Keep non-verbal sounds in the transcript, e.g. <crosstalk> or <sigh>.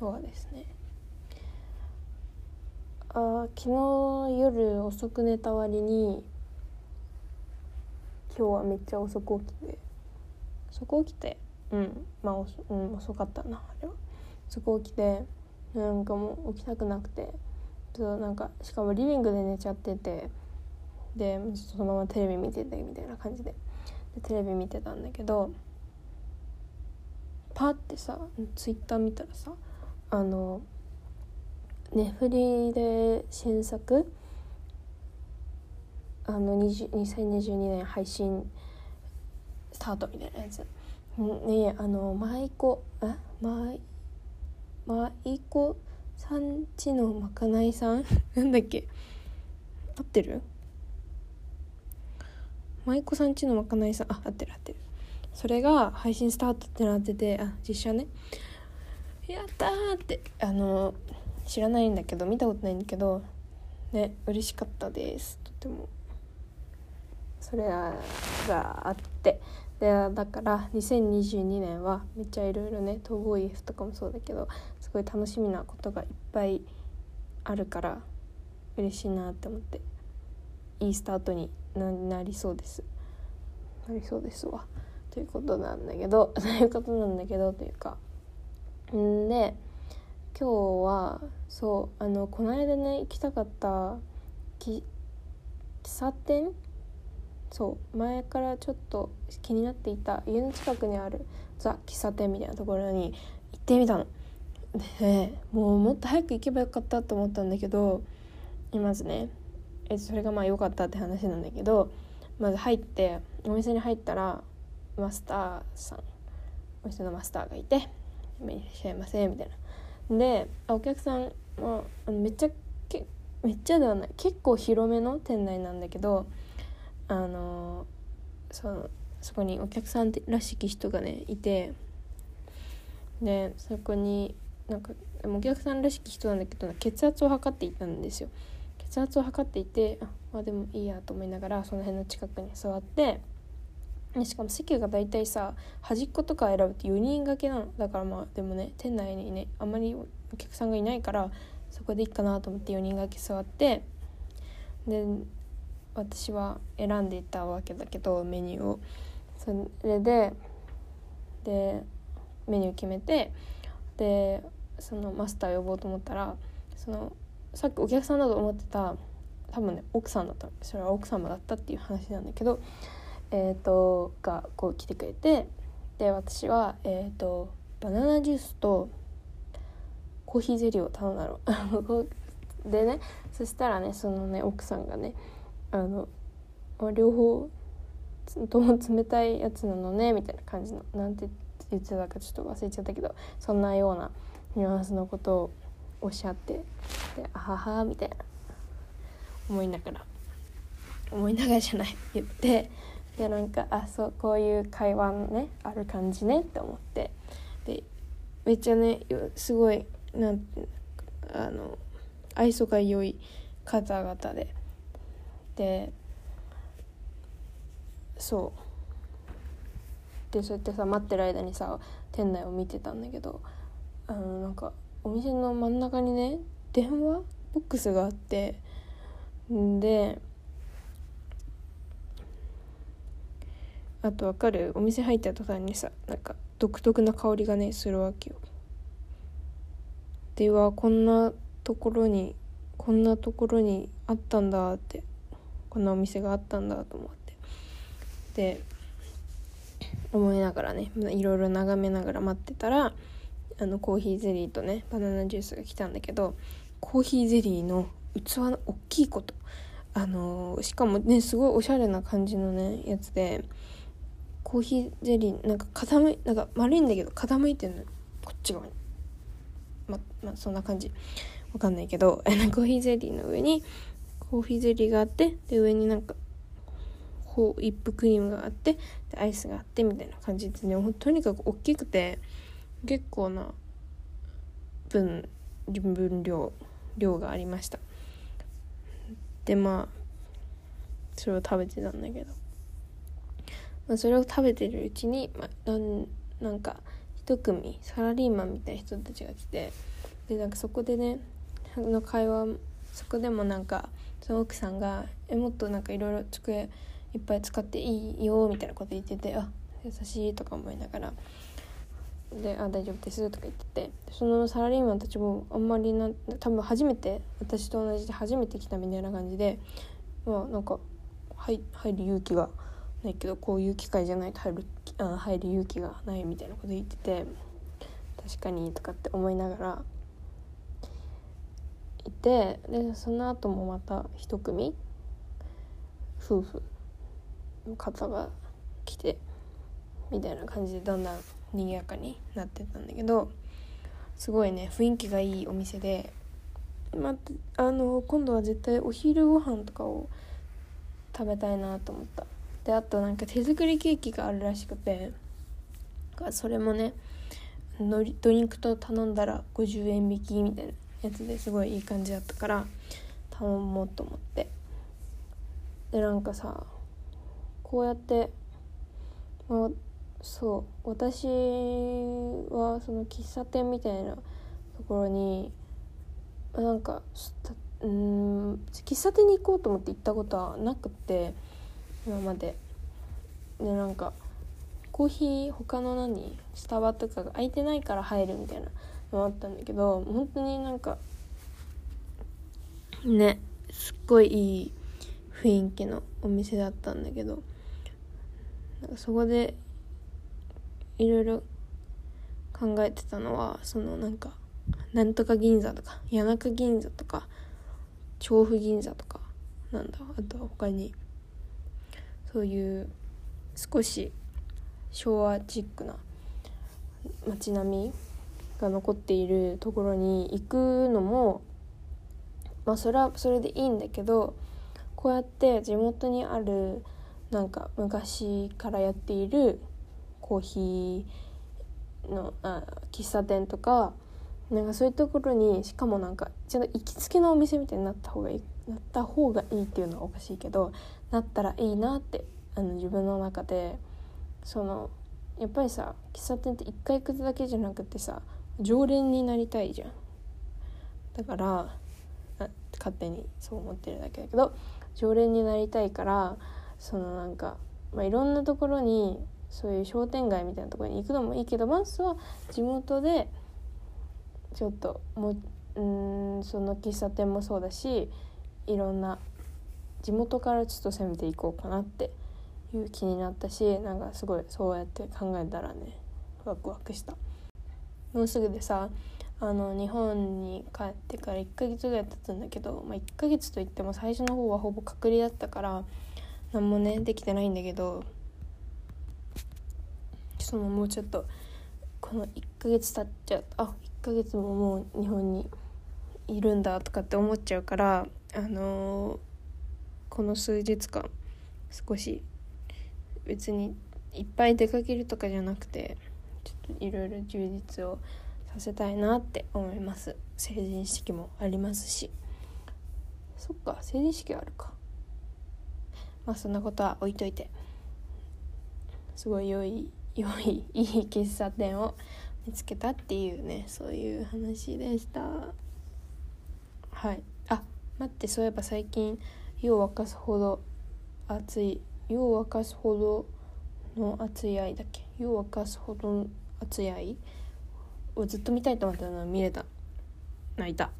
今日はですねあ昨日夜遅く寝た割に今日はめっちゃ遅く起きて遅く起きてうんまあ遅,、うん、遅かったなあれは。遅く起きてなんかもう起きたくなくてそうなんかしかもリビングで寝ちゃっててでそのままテレビ見ててみたいな感じででテレビ見てたんだけどパッてさツイッター見たらさあのネフリで新作？あの2022年配信スタートみたいなやつ。ねあの舞妓え？舞舞妓さんちのまかないさん？<laughs> なんだっけ？合ってる？舞妓さんちのまかないさん？あ合ってる合ってる。それが配信スタートってなっててあ実写ね。やったーってあの知らないんだけど見たことないんだけどね嬉しかったです。とても。それがあって。でだから2022年はめっちゃいろいろね逃亡 EF とかもそうだけどすごい楽しみなことがいっぱいあるから嬉しいなって思っていいスタートになりそうです。なりそうですわ。ということなんだけど <laughs> ということなんだけどというかんで今日はそうあのこの間ね行きたかった喫茶店？そう前からちょっと気になっていた家の近くにあるザ喫茶店みたいなところに行ってみたの。でもうもっと早く行けばよかったと思ったんだけどまずねえそれがまあ良かったって話なんだけどまず入ってお店に入ったらマスターさんお店のマスターがいて「いらっしゃいませ」みたいな。でお客さんはめっちゃけめっちゃではない。結構広めの店内なんだけどあのそのそこにお客さんらしき人がねいて。でそこになんかお客さんらしき人なんだけど血圧を測っていたんですよ。血圧を測っていてあまあでもいいやと思いながらその辺の近くに座ってしかも席が大体さ端っことか選ぶと4人掛けなの。だからまあでもね店内にねあんまりお客さんがいないからそこでいいかなと思って4人掛け座ってで私は選んでいたわけだけどメニューを。それででメニュー決めてでそのマスター呼ぼうと思ったらそのさっきお客さんだと思ってた多分ね奥さんだった。それは奥様だったっていう話なんだけどえ、ー、とがこう来てくれてで私はえっ、ー、とバナナジュースとコーヒーゼリーを頼んだの。<laughs> でねそしたらねそのね奥さんがねあの両方とも冷たいやつなのねみたいな感じのなんて言ってたかちょっと忘れちゃったけどそんなようなニュアンスのことをおっしゃってで「あはは」みたいな。思いながら思いながらじゃない言ってでなんかあそうこういう会話のねある感じねって思って。でめっちゃねすごいなんあの愛想が良い方々で。でそう。でそうやってさ待ってる間にさ店内を見てたんだけどあのなんかお店の真ん中にね電話ボックスがあって。んであとわかる？お店入った途端にさなんか独特な香りがねするわけよ。ではこんなところにこんなところにあったんだってこんなお店があったんだと思って。で思いながらねいろいろ眺めながら待ってたらあのコーヒーゼリーとねバナナジュースが来たんだけどコーヒーゼリーの器の大きいこと。あの、しかもねすごいおしゃれな感じのねやつでコーヒーゼリーなんか傾いなんか丸いんだけど傾いてるのこっち側にままあそんな感じ。わかんないけど。<laughs> コーヒーゼリーの上にコーヒーゼリーがあってで上になんかホイップクリームがあってでアイスがあってみたいな感じでね。とにかく大きくて結構な分分量量がありました。でまあそれを食べてたんだけど、まあ、それを食べてるうちに、まあ、なんなんか一組サラリーマンみたいな人たちが来てでなんかそこでねの会話そこでもなんかその奥さんが「えもっとなんかいろいろ机いっぱい使っていいよ」みたいなこと言っててあ優しいとか思いながらで「あ大丈夫です」とか言っててそのサラリーマンたちもあんまりな多分初めて私と同じで初めて来たみたいな感じでまあなんか入入る勇気がないけどこういう機会じゃないと入るあ入る勇気がないみたいなこと言ってて確かにとかって思いながらいてでその後もまた一組夫婦の方が来てみたいな感じでだんだん賑やかになってたんだけどすごいね雰囲気がいいお店で、まあの今度は絶対お昼ご飯とかを食べたいなと思った。であとなんか手作りケーキがあるらしくてそれもねドリンクと頼んだら50円引きみたいなやつですごいいい感じだったから頼もうと思って。でなんかさこうやって、まあ、そう私はその喫茶店みたいなところになんかうん喫茶店に行こうと思って行ったことはなくて今まで。でなんかコーヒー他の何？スタバとかが空いてないから入るみたいなのあったんだけど本当になんかねすっごいいい雰囲気のお店だったんだけどなんかそこでいろいろ考えてたのはそのなんかなんとか銀座とか谷中銀座とか調布銀座とかなんだあとは他にそういう少し昭和チックな街並みが残っているところに行くのもまあそれはそれでいいんだけどこうやって地元にあるなんか昔からやっているコーヒーのあ喫茶店とかなんかそういうところにしかもなんかちゃんと行きつけのお店みたいになった方がいい。なった方がいいっていうのはおかしいけどなったらいいなってあの自分の中で。そのやっぱりさ喫茶店って一回行くだけじゃなくてさ常連になりたいじゃん。だから勝手にそう思ってるだけだけど常連になりたいからそのなんか、まあ、いろんなところにそういう商店街みたいなところに行くのもいいけどまずは地元でちょっともうんその喫茶店もそうだしいろんな地元からちょっと攻めていこうかなっていう気になったしなんかすごいそうやって考えたらねワクワクした。もうすぐでさあの日本に帰ってから1ヶ月ぐらい経つんだけど、まあ、1ヶ月といっても最初の方はほぼ隔離だったから何もねできてないんだけどそのもうちょっとこの1ヶ月経っちゃうあ1ヶ月ももう日本にいるんだとかって思っちゃうからあのー、この数日間少し別にいっぱい出かけるとかじゃなくてちょっといろいろ充実をさせたいなって思います。成人式もありますし。そっか成人式あるか。まあそんなことは置いといて。すごい良い良いいい喫茶店を見つけたっていうねそういう話でした。はい。待ってそういえば最近湯を沸かすほど熱い湯を沸かすほどの熱い愛だっけ？湯を沸かすほどの熱い愛？をずっと見たいと思ったのを見れた。泣いた。